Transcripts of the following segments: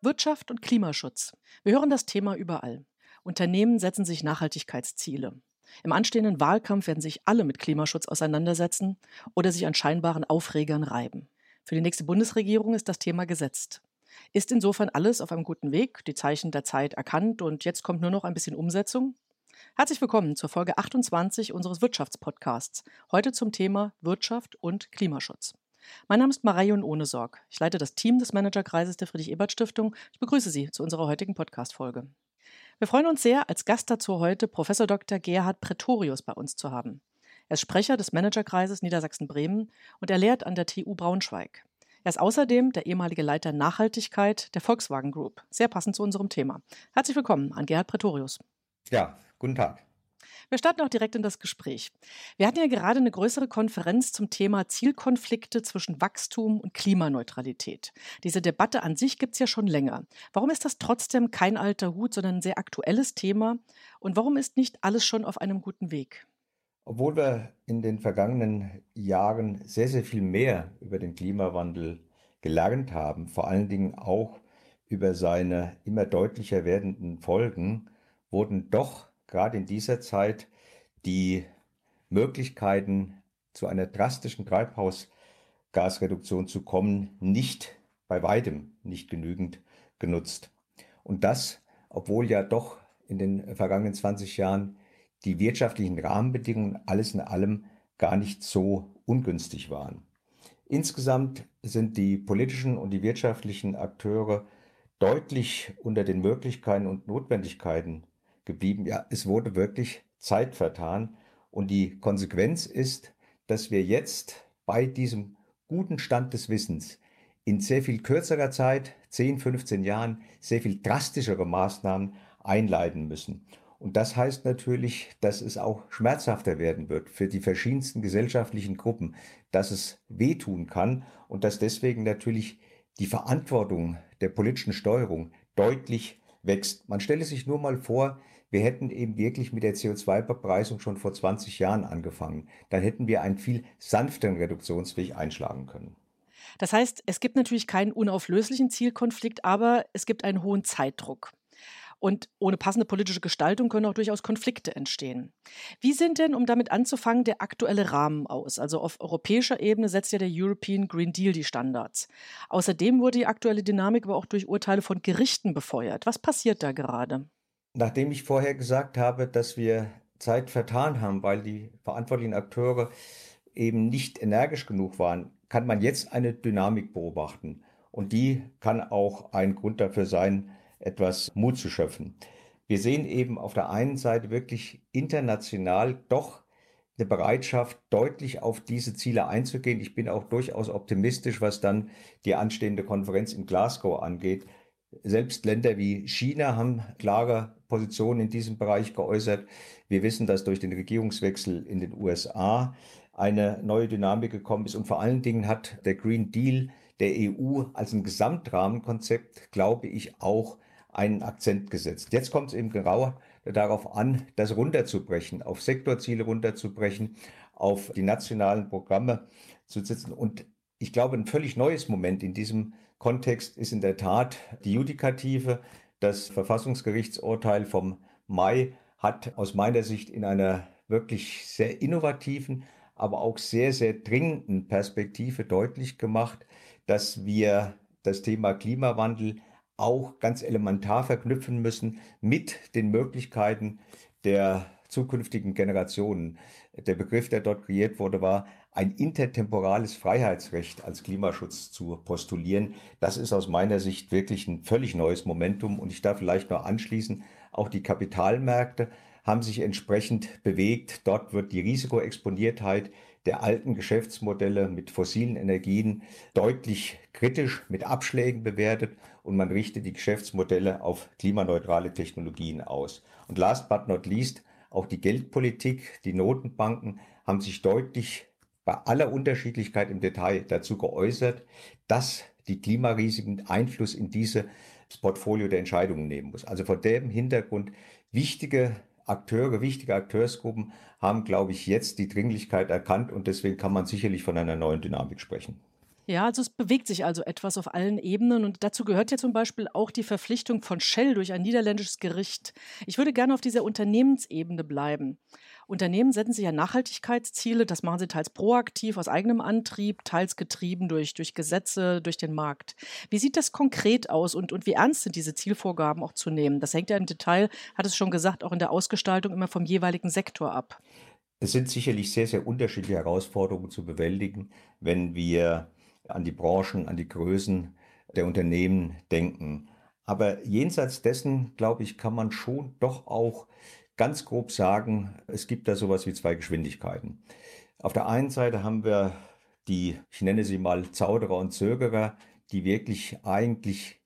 Wirtschaft und Klimaschutz. Wir hören das Thema überall. Unternehmen setzen sich Nachhaltigkeitsziele. Im anstehenden Wahlkampf werden sich alle mit Klimaschutz auseinandersetzen oder sich an scheinbaren Aufregern reiben. Für die nächste Bundesregierung ist das Thema gesetzt. Ist insofern alles auf einem guten Weg, die Zeichen der Zeit erkannt und jetzt kommt nur noch ein bisschen Umsetzung? Herzlich willkommen zur Folge 28 unseres Wirtschaftspodcasts. Heute zum Thema Wirtschaft und Klimaschutz. Mein Name ist Marion Ohnesorg. Ich leite das Team des Managerkreises der Friedrich-Ebert-Stiftung. Ich begrüße Sie zu unserer heutigen Podcast-Folge. Wir freuen uns sehr, als Gast dazu heute Professor Dr. Gerhard Pretorius bei uns zu haben. Er ist Sprecher des Managerkreises Niedersachsen-Bremen und er lehrt an der TU Braunschweig. Er ist außerdem der ehemalige Leiter Nachhaltigkeit der Volkswagen Group. Sehr passend zu unserem Thema. Herzlich willkommen an Gerhard Pretorius. Ja, guten Tag. Wir starten auch direkt in das Gespräch. Wir hatten ja gerade eine größere Konferenz zum Thema Zielkonflikte zwischen Wachstum und Klimaneutralität. Diese Debatte an sich gibt es ja schon länger. Warum ist das trotzdem kein alter Hut, sondern ein sehr aktuelles Thema? Und warum ist nicht alles schon auf einem guten Weg? Obwohl wir in den vergangenen Jahren sehr, sehr viel mehr über den Klimawandel gelernt haben, vor allen Dingen auch über seine immer deutlicher werdenden Folgen, wurden doch gerade in dieser Zeit die Möglichkeiten zu einer drastischen Treibhausgasreduktion zu kommen, nicht bei weitem nicht genügend genutzt. Und das, obwohl ja doch in den vergangenen 20 Jahren die wirtschaftlichen Rahmenbedingungen alles in allem gar nicht so ungünstig waren. Insgesamt sind die politischen und die wirtschaftlichen Akteure deutlich unter den Möglichkeiten und Notwendigkeiten geblieben. Ja, es wurde wirklich Zeit vertan. Und die Konsequenz ist, dass wir jetzt bei diesem guten Stand des Wissens in sehr viel kürzerer Zeit, 10, 15 Jahren, sehr viel drastischere Maßnahmen einleiten müssen. Und das heißt natürlich, dass es auch schmerzhafter werden wird für die verschiedensten gesellschaftlichen Gruppen, dass es wehtun kann und dass deswegen natürlich die Verantwortung der politischen Steuerung deutlich wächst. Man stelle sich nur mal vor, wir hätten eben wirklich mit der CO2-Bepreisung schon vor 20 Jahren angefangen. Dann hätten wir einen viel sanfteren Reduktionsweg einschlagen können. Das heißt, es gibt natürlich keinen unauflöslichen Zielkonflikt, aber es gibt einen hohen Zeitdruck. Und ohne passende politische Gestaltung können auch durchaus Konflikte entstehen. Wie sind denn, um damit anzufangen, der aktuelle Rahmen aus? Also auf europäischer Ebene setzt ja der European Green Deal die Standards. Außerdem wurde die aktuelle Dynamik aber auch durch Urteile von Gerichten befeuert. Was passiert da gerade? Nachdem ich vorher gesagt habe, dass wir Zeit vertan haben, weil die verantwortlichen Akteure eben nicht energisch genug waren, kann man jetzt eine Dynamik beobachten. Und die kann auch ein Grund dafür sein, etwas Mut zu schöpfen. Wir sehen eben auf der einen Seite wirklich international doch eine Bereitschaft, deutlich auf diese Ziele einzugehen. Ich bin auch durchaus optimistisch, was dann die anstehende Konferenz in Glasgow angeht. Selbst Länder wie China haben klare Positionen in diesem Bereich geäußert. Wir wissen, dass durch den Regierungswechsel in den USA eine neue Dynamik gekommen ist und vor allen Dingen hat der Green Deal der EU als ein Gesamtrahmenkonzept, glaube ich, auch einen Akzent gesetzt. Jetzt kommt es eben genau darauf an, das runterzubrechen, auf Sektorziele runterzubrechen, auf die nationalen Programme zu setzen. Und ich glaube, ein völlig neues Moment in diesem Kontext ist in der Tat die Judikative. Das Verfassungsgerichtsurteil vom Mai hat aus meiner Sicht in einer wirklich sehr innovativen, aber auch sehr, sehr dringenden Perspektive deutlich gemacht, dass wir das Thema Klimawandel auch ganz elementar verknüpfen müssen mit den Möglichkeiten der zukünftigen Generationen. Der Begriff, der dort kreiert wurde, war ein intertemporales Freiheitsrecht als Klimaschutz zu postulieren. Das ist aus meiner Sicht wirklich ein völlig neues Momentum. Und ich darf vielleicht noch anschließen, auch die Kapitalmärkte haben sich entsprechend bewegt. Dort wird die Risikoexponiertheit der alten Geschäftsmodelle mit fossilen Energien deutlich kritisch mit Abschlägen bewertet und man richtet die Geschäftsmodelle auf klimaneutrale Technologien aus. Und last but not least, auch die Geldpolitik, die Notenbanken haben sich deutlich bei aller Unterschiedlichkeit im Detail dazu geäußert, dass die Klimarisiken Einfluss in dieses Portfolio der Entscheidungen nehmen muss. Also vor dem Hintergrund wichtige Akteure, wichtige Akteursgruppen haben, glaube ich, jetzt die Dringlichkeit erkannt und deswegen kann man sicherlich von einer neuen Dynamik sprechen. Ja, also es bewegt sich also etwas auf allen Ebenen und dazu gehört ja zum Beispiel auch die Verpflichtung von Shell durch ein niederländisches Gericht. Ich würde gerne auf dieser Unternehmensebene bleiben. Unternehmen setzen sich ja Nachhaltigkeitsziele, das machen sie teils proaktiv aus eigenem Antrieb, teils getrieben durch, durch Gesetze, durch den Markt. Wie sieht das konkret aus und, und wie ernst sind diese Zielvorgaben auch zu nehmen? Das hängt ja im Detail, hat es schon gesagt, auch in der Ausgestaltung immer vom jeweiligen Sektor ab. Es sind sicherlich sehr, sehr unterschiedliche Herausforderungen zu bewältigen, wenn wir an die Branchen, an die Größen der Unternehmen denken. Aber jenseits dessen, glaube ich, kann man schon doch auch ganz grob sagen, es gibt da sowas wie zwei Geschwindigkeiten. Auf der einen Seite haben wir die, ich nenne sie mal Zauderer und Zögerer, die wirklich eigentlich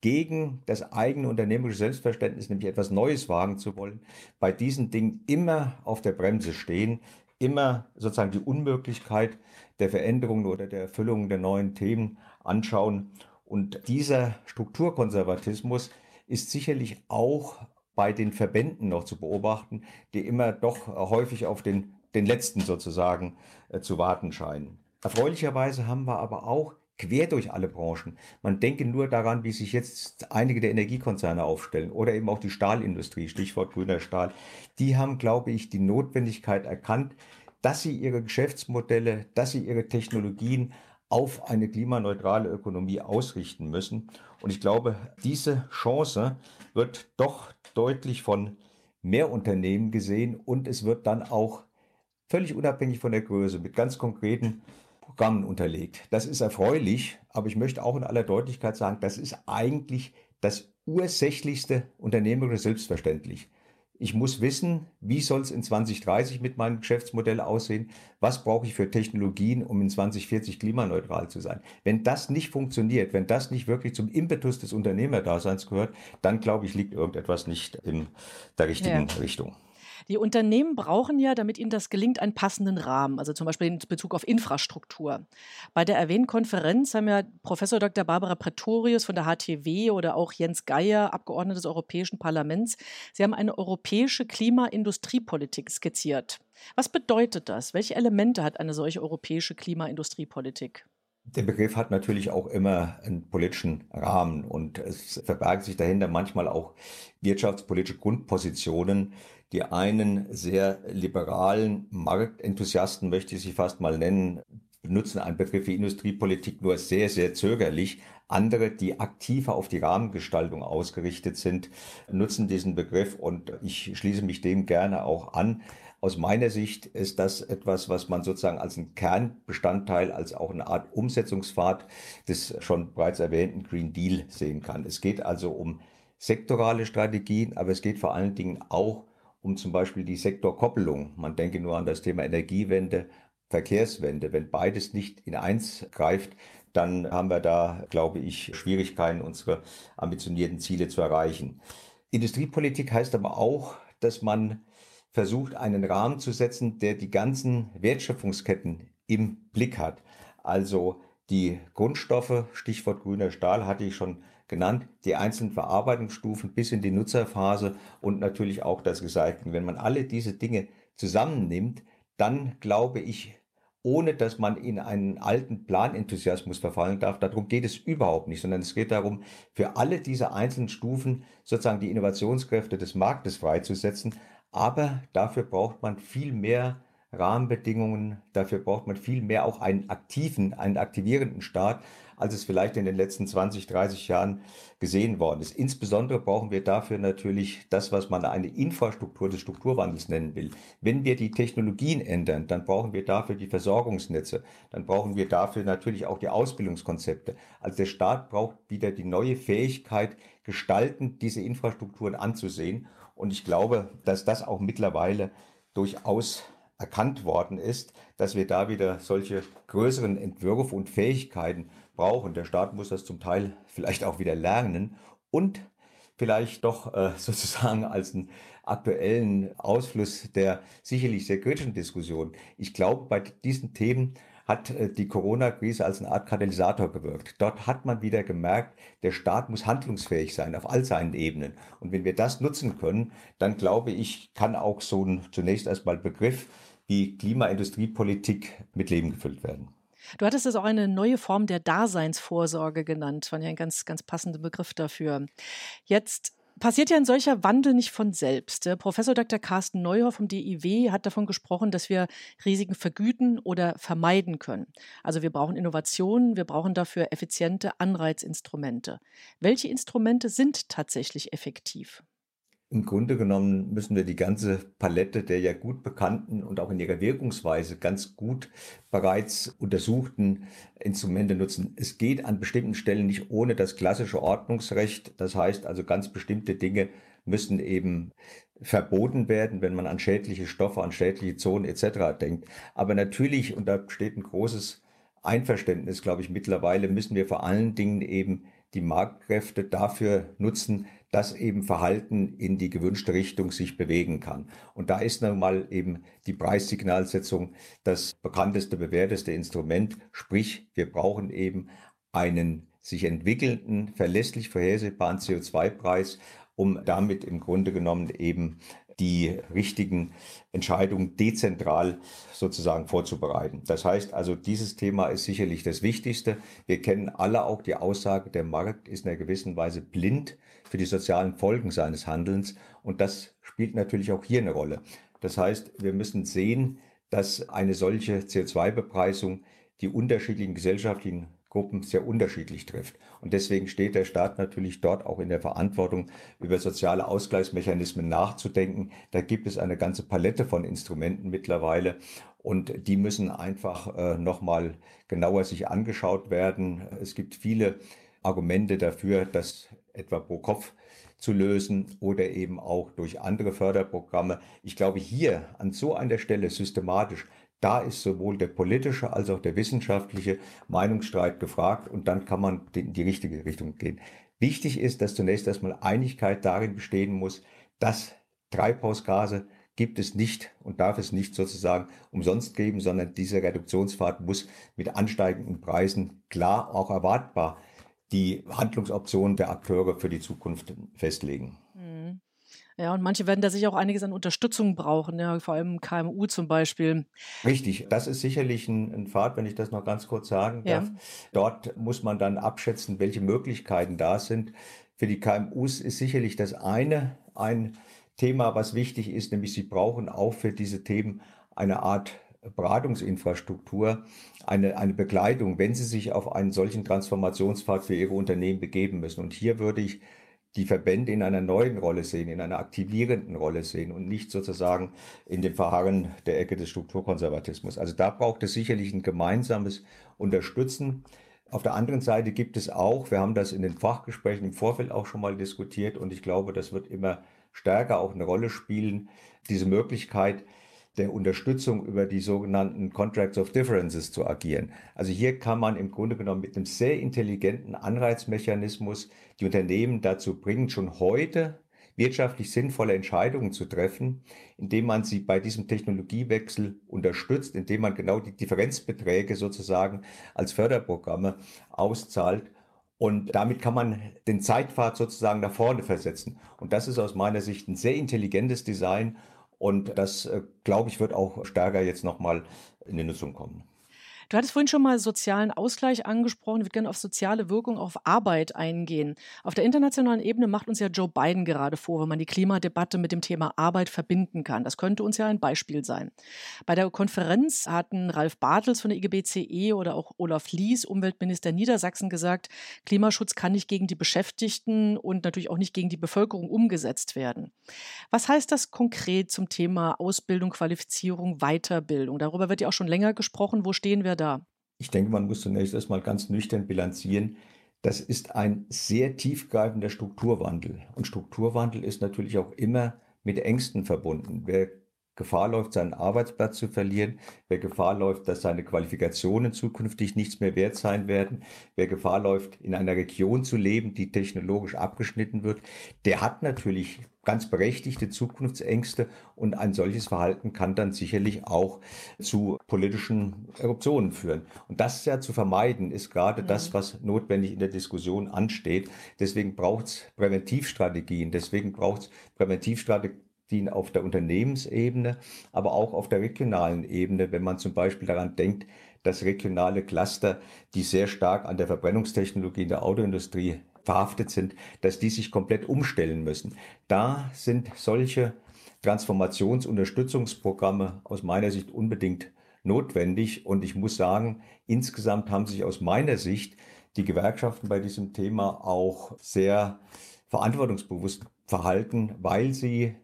gegen das eigene unternehmerische Selbstverständnis, nämlich etwas Neues wagen zu wollen, bei diesen Dingen immer auf der Bremse stehen, immer sozusagen die Unmöglichkeit der Veränderung oder der Erfüllung der neuen Themen anschauen. Und dieser Strukturkonservatismus ist sicherlich auch bei den Verbänden noch zu beobachten, die immer doch häufig auf den, den letzten sozusagen äh, zu warten scheinen. Erfreulicherweise haben wir aber auch quer durch alle Branchen. Man denke nur daran, wie sich jetzt einige der Energiekonzerne aufstellen oder eben auch die Stahlindustrie, Stichwort grüner Stahl. Die haben, glaube ich, die Notwendigkeit erkannt, dass sie ihre Geschäftsmodelle, dass sie ihre Technologien auf eine klimaneutrale Ökonomie ausrichten müssen. Und ich glaube, diese Chance wird doch deutlich von mehr Unternehmen gesehen und es wird dann auch völlig unabhängig von der Größe mit ganz konkreten Programmen unterlegt. Das ist erfreulich, aber ich möchte auch in aller Deutlichkeit sagen, das ist eigentlich das ursächlichste unternehmerische Selbstverständlich. Ich muss wissen, wie soll es in 2030 mit meinem Geschäftsmodell aussehen? Was brauche ich für Technologien, um in 2040 klimaneutral zu sein? Wenn das nicht funktioniert, wenn das nicht wirklich zum Impetus des Unternehmerdaseins gehört, dann glaube ich, liegt irgendetwas nicht in der richtigen ja. Richtung. Die Unternehmen brauchen ja, damit ihnen das gelingt, einen passenden Rahmen, also zum Beispiel in Bezug auf Infrastruktur. Bei der erwähnten Konferenz haben ja Professor Dr. Barbara Pretorius von der HTW oder auch Jens Geier, Abgeordneter des Europäischen Parlaments, sie haben eine europäische Klimaindustriepolitik skizziert. Was bedeutet das? Welche Elemente hat eine solche europäische Klimaindustriepolitik? Der Begriff hat natürlich auch immer einen politischen Rahmen und es verbergen sich dahinter manchmal auch wirtschaftspolitische Grundpositionen, die einen sehr liberalen Marktenthusiasten, möchte ich sie fast mal nennen, benutzen einen Begriff wie Industriepolitik nur sehr, sehr zögerlich. Andere, die aktiver auf die Rahmengestaltung ausgerichtet sind, nutzen diesen Begriff und ich schließe mich dem gerne auch an. Aus meiner Sicht ist das etwas, was man sozusagen als einen Kernbestandteil, als auch eine Art Umsetzungspfad des schon bereits erwähnten Green Deal sehen kann. Es geht also um sektorale Strategien, aber es geht vor allen Dingen auch um zum Beispiel die Sektorkoppelung. Man denke nur an das Thema Energiewende, Verkehrswende. Wenn beides nicht in eins greift, dann haben wir da, glaube ich, Schwierigkeiten, unsere ambitionierten Ziele zu erreichen. Industriepolitik heißt aber auch, dass man versucht, einen Rahmen zu setzen, der die ganzen Wertschöpfungsketten im Blick hat. Also die Grundstoffe, Stichwort grüner Stahl hatte ich schon genannt, die einzelnen Verarbeitungsstufen bis in die Nutzerphase und natürlich auch das Recycling. Wenn man alle diese Dinge zusammennimmt, dann glaube ich, ohne dass man in einen alten Planenthusiasmus verfallen darf. Darum geht es überhaupt nicht, sondern es geht darum, für alle diese einzelnen Stufen sozusagen die Innovationskräfte des Marktes freizusetzen. Aber dafür braucht man viel mehr Rahmenbedingungen, dafür braucht man viel mehr auch einen aktiven, einen aktivierenden Staat, als es vielleicht in den letzten 20, 30 Jahren gesehen worden ist. Insbesondere brauchen wir dafür natürlich das, was man eine Infrastruktur des Strukturwandels nennen will. Wenn wir die Technologien ändern, dann brauchen wir dafür die Versorgungsnetze, dann brauchen wir dafür natürlich auch die Ausbildungskonzepte. Also der Staat braucht wieder die neue Fähigkeit, gestaltend diese Infrastrukturen anzusehen. Und ich glaube, dass das auch mittlerweile durchaus erkannt worden ist, dass wir da wieder solche größeren Entwürfe und Fähigkeiten brauchen. Der Staat muss das zum Teil vielleicht auch wieder lernen und vielleicht doch äh, sozusagen als einen aktuellen Ausfluss der sicherlich sehr kritischen Diskussion. Ich glaube, bei diesen Themen hat äh, die Corona-Krise als eine Art Katalysator gewirkt. Dort hat man wieder gemerkt, der Staat muss handlungsfähig sein auf all seinen Ebenen. Und wenn wir das nutzen können, dann glaube ich, kann auch so ein zunächst erstmal Begriff wie Klimaindustriepolitik mit Leben gefüllt werden. Du hattest es auch eine neue Form der Daseinsvorsorge genannt. Fand ja ein ganz, ganz passender Begriff dafür. Jetzt passiert ja ein solcher Wandel nicht von selbst. Professor Dr. Carsten Neuhoff vom DIW hat davon gesprochen, dass wir Risiken vergüten oder vermeiden können. Also wir brauchen Innovationen, wir brauchen dafür effiziente Anreizinstrumente. Welche Instrumente sind tatsächlich effektiv? Im Grunde genommen müssen wir die ganze Palette der ja gut bekannten und auch in ihrer Wirkungsweise ganz gut bereits untersuchten Instrumente nutzen. Es geht an bestimmten Stellen nicht ohne das klassische Ordnungsrecht. Das heißt also ganz bestimmte Dinge müssen eben verboten werden, wenn man an schädliche Stoffe, an schädliche Zonen etc. denkt. Aber natürlich, und da besteht ein großes Einverständnis, glaube ich, mittlerweile müssen wir vor allen Dingen eben die Marktkräfte dafür nutzen, dass eben Verhalten in die gewünschte Richtung sich bewegen kann. Und da ist nun mal eben die Preissignalsetzung das bekannteste, bewährteste Instrument. Sprich, wir brauchen eben einen sich entwickelnden, verlässlich vorhersehbaren CO2-Preis, um damit im Grunde genommen eben die richtigen Entscheidungen dezentral sozusagen vorzubereiten. Das heißt also, dieses Thema ist sicherlich das Wichtigste. Wir kennen alle auch die Aussage, der Markt ist in einer gewissen Weise blind für die sozialen Folgen seines Handelns. Und das spielt natürlich auch hier eine Rolle. Das heißt, wir müssen sehen, dass eine solche CO2-Bepreisung die unterschiedlichen gesellschaftlichen Gruppen sehr unterschiedlich trifft. Und deswegen steht der Staat natürlich dort auch in der Verantwortung, über soziale Ausgleichsmechanismen nachzudenken. Da gibt es eine ganze Palette von Instrumenten mittlerweile und die müssen einfach äh, nochmal genauer sich angeschaut werden. Es gibt viele Argumente dafür, dass etwa pro Kopf zu lösen oder eben auch durch andere Förderprogramme. Ich glaube, hier an so einer Stelle systematisch, da ist sowohl der politische als auch der wissenschaftliche Meinungsstreit gefragt und dann kann man in die richtige Richtung gehen. Wichtig ist, dass zunächst erstmal Einigkeit darin bestehen muss, dass Treibhausgase gibt es nicht und darf es nicht sozusagen umsonst geben, sondern diese Reduktionspfad muss mit ansteigenden Preisen klar auch erwartbar die Handlungsoptionen der Akteure für die Zukunft festlegen. Ja, und manche werden da sicher auch einiges an Unterstützung brauchen, ja, vor allem KMU zum Beispiel. Richtig, das ist sicherlich ein, ein Pfad, wenn ich das noch ganz kurz sagen darf. Ja. Dort muss man dann abschätzen, welche Möglichkeiten da sind. Für die KMUs ist sicherlich das eine ein Thema, was wichtig ist, nämlich sie brauchen auch für diese Themen eine Art Beratungsinfrastruktur eine, eine Begleitung, wenn Sie sich auf einen solchen Transformationspfad für Ihre Unternehmen begeben müssen. Und hier würde ich die Verbände in einer neuen Rolle sehen, in einer aktivierenden Rolle sehen und nicht sozusagen in dem Verharren der Ecke des Strukturkonservatismus. Also da braucht es sicherlich ein gemeinsames Unterstützen. Auf der anderen Seite gibt es auch, wir haben das in den Fachgesprächen im Vorfeld auch schon mal diskutiert und ich glaube, das wird immer stärker auch eine Rolle spielen, diese Möglichkeit, der Unterstützung über die sogenannten Contracts of Differences zu agieren. Also hier kann man im Grunde genommen mit einem sehr intelligenten Anreizmechanismus die Unternehmen dazu bringen, schon heute wirtschaftlich sinnvolle Entscheidungen zu treffen, indem man sie bei diesem Technologiewechsel unterstützt, indem man genau die Differenzbeträge sozusagen als Förderprogramme auszahlt. Und damit kann man den Zeitpfad sozusagen nach vorne versetzen. Und das ist aus meiner Sicht ein sehr intelligentes Design und das, äh, glaube ich, wird auch stärker jetzt nochmal in die Nutzung kommen. Du hattest vorhin schon mal sozialen Ausgleich angesprochen. Ich würde gerne auf soziale Wirkung auf Arbeit eingehen. Auf der internationalen Ebene macht uns ja Joe Biden gerade vor, wenn man die Klimadebatte mit dem Thema Arbeit verbinden kann. Das könnte uns ja ein Beispiel sein. Bei der Konferenz hatten Ralf Bartels von der IGBCE oder auch Olaf Lies, Umweltminister Niedersachsen, gesagt, Klimaschutz kann nicht gegen die Beschäftigten und natürlich auch nicht gegen die Bevölkerung umgesetzt werden. Was heißt das konkret zum Thema Ausbildung, Qualifizierung, Weiterbildung? Darüber wird ja auch schon länger gesprochen. Wo stehen wir wir da? Ich denke, man muss zunächst erstmal ganz nüchtern bilanzieren. Das ist ein sehr tiefgreifender Strukturwandel. Und Strukturwandel ist natürlich auch immer mit Ängsten verbunden. Wer Gefahr läuft, seinen Arbeitsplatz zu verlieren, wer Gefahr läuft, dass seine Qualifikationen zukünftig nichts mehr wert sein werden, wer Gefahr läuft, in einer Region zu leben, die technologisch abgeschnitten wird, der hat natürlich ganz berechtigte Zukunftsängste und ein solches Verhalten kann dann sicherlich auch zu politischen Eruptionen führen. Und das ja zu vermeiden, ist gerade mhm. das, was notwendig in der Diskussion ansteht. Deswegen braucht es Präventivstrategien, deswegen braucht es Präventivstrategien auf der Unternehmensebene, aber auch auf der regionalen Ebene, wenn man zum Beispiel daran denkt, dass regionale Cluster, die sehr stark an der Verbrennungstechnologie in der Autoindustrie verhaftet sind, dass die sich komplett umstellen müssen. Da sind solche Transformationsunterstützungsprogramme aus meiner Sicht unbedingt notwendig. Und ich muss sagen, insgesamt haben sich aus meiner Sicht die Gewerkschaften bei diesem Thema auch sehr verantwortungsbewusst verhalten, weil sie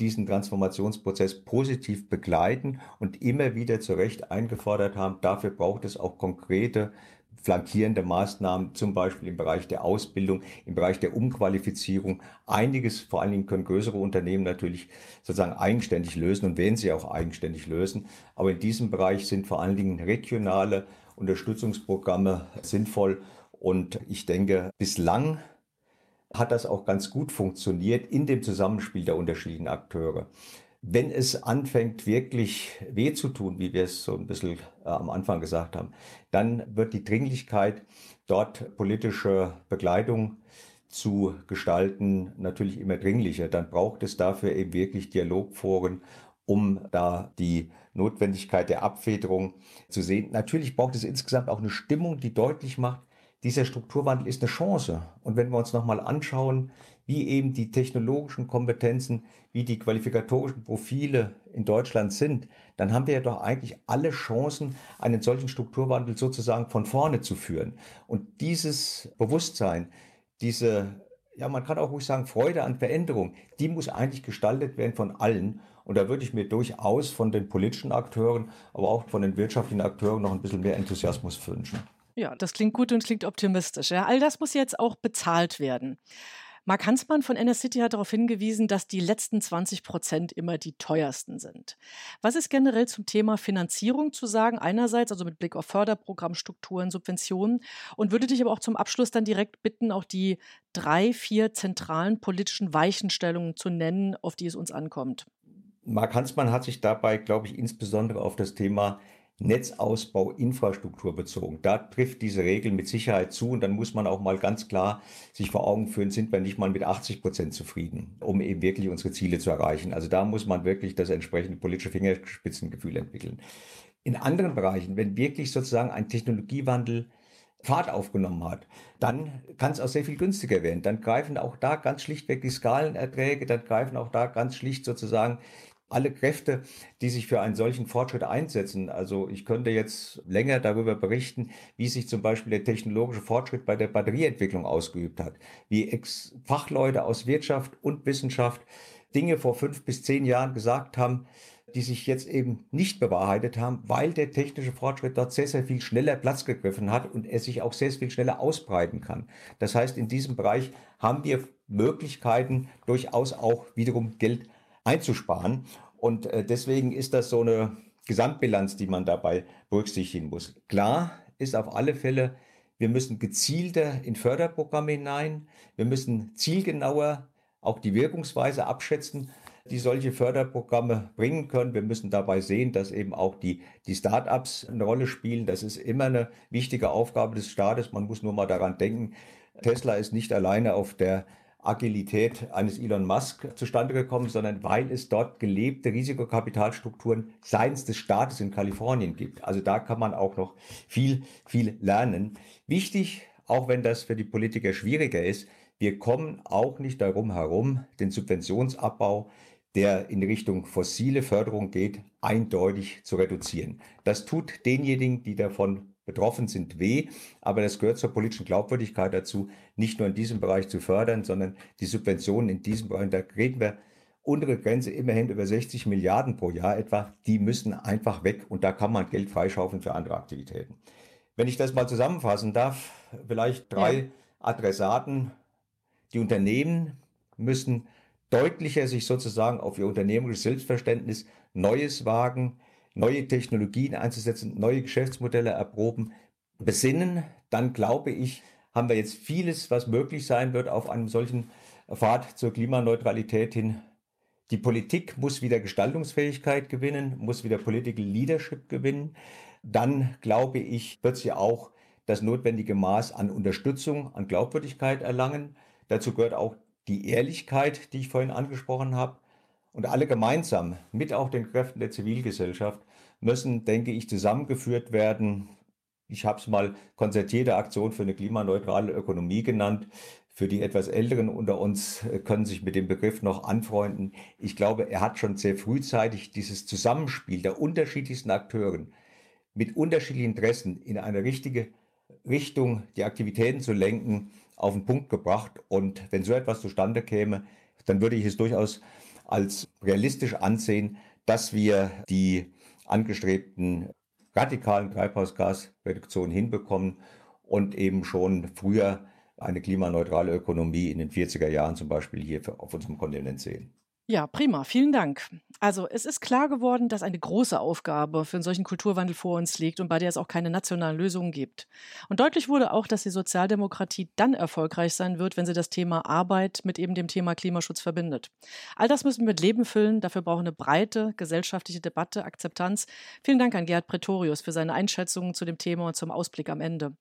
diesen Transformationsprozess positiv begleiten und immer wieder zu Recht eingefordert haben. Dafür braucht es auch konkrete flankierende Maßnahmen, zum Beispiel im Bereich der Ausbildung, im Bereich der Umqualifizierung. Einiges, vor allen Dingen können größere Unternehmen natürlich sozusagen eigenständig lösen und werden sie auch eigenständig lösen. Aber in diesem Bereich sind vor allen Dingen regionale Unterstützungsprogramme sinnvoll. Und ich denke, bislang hat das auch ganz gut funktioniert in dem Zusammenspiel der unterschiedlichen Akteure. Wenn es anfängt, wirklich weh zu tun, wie wir es so ein bisschen äh, am Anfang gesagt haben, dann wird die Dringlichkeit, dort politische Begleitung zu gestalten, natürlich immer dringlicher. Dann braucht es dafür eben wirklich Dialogforen, um da die Notwendigkeit der Abfederung zu sehen. Natürlich braucht es insgesamt auch eine Stimmung, die deutlich macht, dieser Strukturwandel ist eine Chance. Und wenn wir uns nochmal anschauen, wie eben die technologischen Kompetenzen, wie die qualifikatorischen Profile in Deutschland sind, dann haben wir ja doch eigentlich alle Chancen, einen solchen Strukturwandel sozusagen von vorne zu führen. Und dieses Bewusstsein, diese, ja, man kann auch ruhig sagen, Freude an Veränderung, die muss eigentlich gestaltet werden von allen. Und da würde ich mir durchaus von den politischen Akteuren, aber auch von den wirtschaftlichen Akteuren noch ein bisschen mehr Enthusiasmus wünschen. Ja, das klingt gut und klingt optimistisch. Ja, all das muss jetzt auch bezahlt werden. Mark Hansmann von City hat darauf hingewiesen, dass die letzten 20 Prozent immer die teuersten sind. Was ist generell zum Thema Finanzierung zu sagen? Einerseits, also mit Blick auf Förderprogrammstrukturen, Subventionen. Und würde dich aber auch zum Abschluss dann direkt bitten, auch die drei, vier zentralen politischen Weichenstellungen zu nennen, auf die es uns ankommt. Mark Hansmann hat sich dabei, glaube ich, insbesondere auf das Thema Netzausbau, Infrastruktur bezogen. Da trifft diese Regel mit Sicherheit zu und dann muss man auch mal ganz klar sich vor Augen führen, sind wir nicht mal mit 80 Prozent zufrieden, um eben wirklich unsere Ziele zu erreichen. Also da muss man wirklich das entsprechende politische Fingerspitzengefühl entwickeln. In anderen Bereichen, wenn wirklich sozusagen ein Technologiewandel Fahrt aufgenommen hat, dann kann es auch sehr viel günstiger werden. Dann greifen auch da ganz schlichtweg die Skalenerträge, dann greifen auch da ganz schlicht sozusagen alle Kräfte, die sich für einen solchen Fortschritt einsetzen. Also ich könnte jetzt länger darüber berichten, wie sich zum Beispiel der technologische Fortschritt bei der Batterieentwicklung ausgeübt hat, wie Ex Fachleute aus Wirtschaft und Wissenschaft Dinge vor fünf bis zehn Jahren gesagt haben, die sich jetzt eben nicht bewahrheitet haben, weil der technische Fortschritt dort sehr, sehr viel schneller Platz gegriffen hat und er sich auch sehr, sehr viel schneller ausbreiten kann. Das heißt, in diesem Bereich haben wir Möglichkeiten, durchaus auch wiederum Geld einzusparen. Und äh, deswegen ist das so eine Gesamtbilanz, die man dabei berücksichtigen muss. Klar ist auf alle Fälle, wir müssen gezielter in Förderprogramme hinein. Wir müssen zielgenauer auch die Wirkungsweise abschätzen, die solche Förderprogramme bringen können. Wir müssen dabei sehen, dass eben auch die, die Start-ups eine Rolle spielen. Das ist immer eine wichtige Aufgabe des Staates. Man muss nur mal daran denken, Tesla ist nicht alleine auf der Agilität eines Elon Musk zustande gekommen, sondern weil es dort gelebte Risikokapitalstrukturen seitens des Staates in Kalifornien gibt. Also da kann man auch noch viel, viel lernen. Wichtig, auch wenn das für die Politiker schwieriger ist, wir kommen auch nicht darum herum, den Subventionsabbau, der in Richtung fossile Förderung geht, eindeutig zu reduzieren. Das tut denjenigen, die davon betroffen sind, weh. Aber das gehört zur politischen Glaubwürdigkeit dazu, nicht nur in diesem Bereich zu fördern, sondern die Subventionen in diesem Bereich, da reden wir untere Grenze immerhin über 60 Milliarden pro Jahr etwa, die müssen einfach weg und da kann man Geld freischaufeln für andere Aktivitäten. Wenn ich das mal zusammenfassen darf, vielleicht drei ja. Adressaten. Die Unternehmen müssen deutlicher sich sozusagen auf ihr unternehmerisches Selbstverständnis Neues wagen, neue Technologien einzusetzen, neue Geschäftsmodelle erproben, besinnen, dann glaube ich, haben wir jetzt vieles, was möglich sein wird auf einem solchen Pfad zur Klimaneutralität hin. Die Politik muss wieder Gestaltungsfähigkeit gewinnen, muss wieder Political Leadership gewinnen. Dann, glaube ich, wird sie auch das notwendige Maß an Unterstützung, an Glaubwürdigkeit erlangen. Dazu gehört auch die Ehrlichkeit, die ich vorhin angesprochen habe. Und alle gemeinsam, mit auch den Kräften der Zivilgesellschaft, müssen, denke ich, zusammengeführt werden. Ich habe es mal konzertierte Aktion für eine klimaneutrale Ökonomie genannt. Für die etwas Älteren unter uns äh, können sich mit dem Begriff noch anfreunden. Ich glaube, er hat schon sehr frühzeitig dieses Zusammenspiel der unterschiedlichsten Akteuren mit unterschiedlichen Interessen in eine richtige Richtung, die Aktivitäten zu lenken, auf den Punkt gebracht. Und wenn so etwas zustande käme, dann würde ich es durchaus als realistisch ansehen, dass wir die angestrebten radikalen Treibhausgasreduktionen hinbekommen und eben schon früher eine klimaneutrale Ökonomie in den 40er Jahren zum Beispiel hier auf unserem Kontinent sehen. Ja, prima. Vielen Dank. Also es ist klar geworden, dass eine große Aufgabe für einen solchen Kulturwandel vor uns liegt und bei der es auch keine nationalen Lösungen gibt. Und deutlich wurde auch, dass die Sozialdemokratie dann erfolgreich sein wird, wenn sie das Thema Arbeit mit eben dem Thema Klimaschutz verbindet. All das müssen wir mit Leben füllen. Dafür brauchen eine breite gesellschaftliche Debatte, Akzeptanz. Vielen Dank an Gerhard Pretorius für seine Einschätzungen zu dem Thema und zum Ausblick am Ende.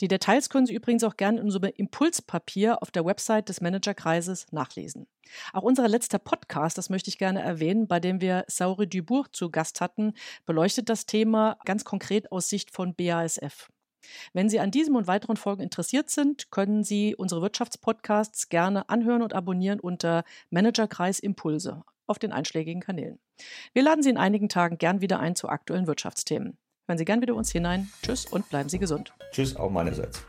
Die Details können Sie übrigens auch gerne in unserem Impulspapier auf der Website des Managerkreises nachlesen. Auch unser letzter Podcast, das möchte ich gerne erwähnen, bei dem wir Sauri Dubourg zu Gast hatten, beleuchtet das Thema ganz konkret aus Sicht von BASF. Wenn Sie an diesem und weiteren Folgen interessiert sind, können Sie unsere Wirtschaftspodcasts gerne anhören und abonnieren unter Managerkreis Impulse auf den einschlägigen Kanälen. Wir laden Sie in einigen Tagen gern wieder ein zu aktuellen Wirtschaftsthemen. Hören Sie gern wieder uns hinein. Tschüss und bleiben Sie gesund. Tschüss auch meinerseits.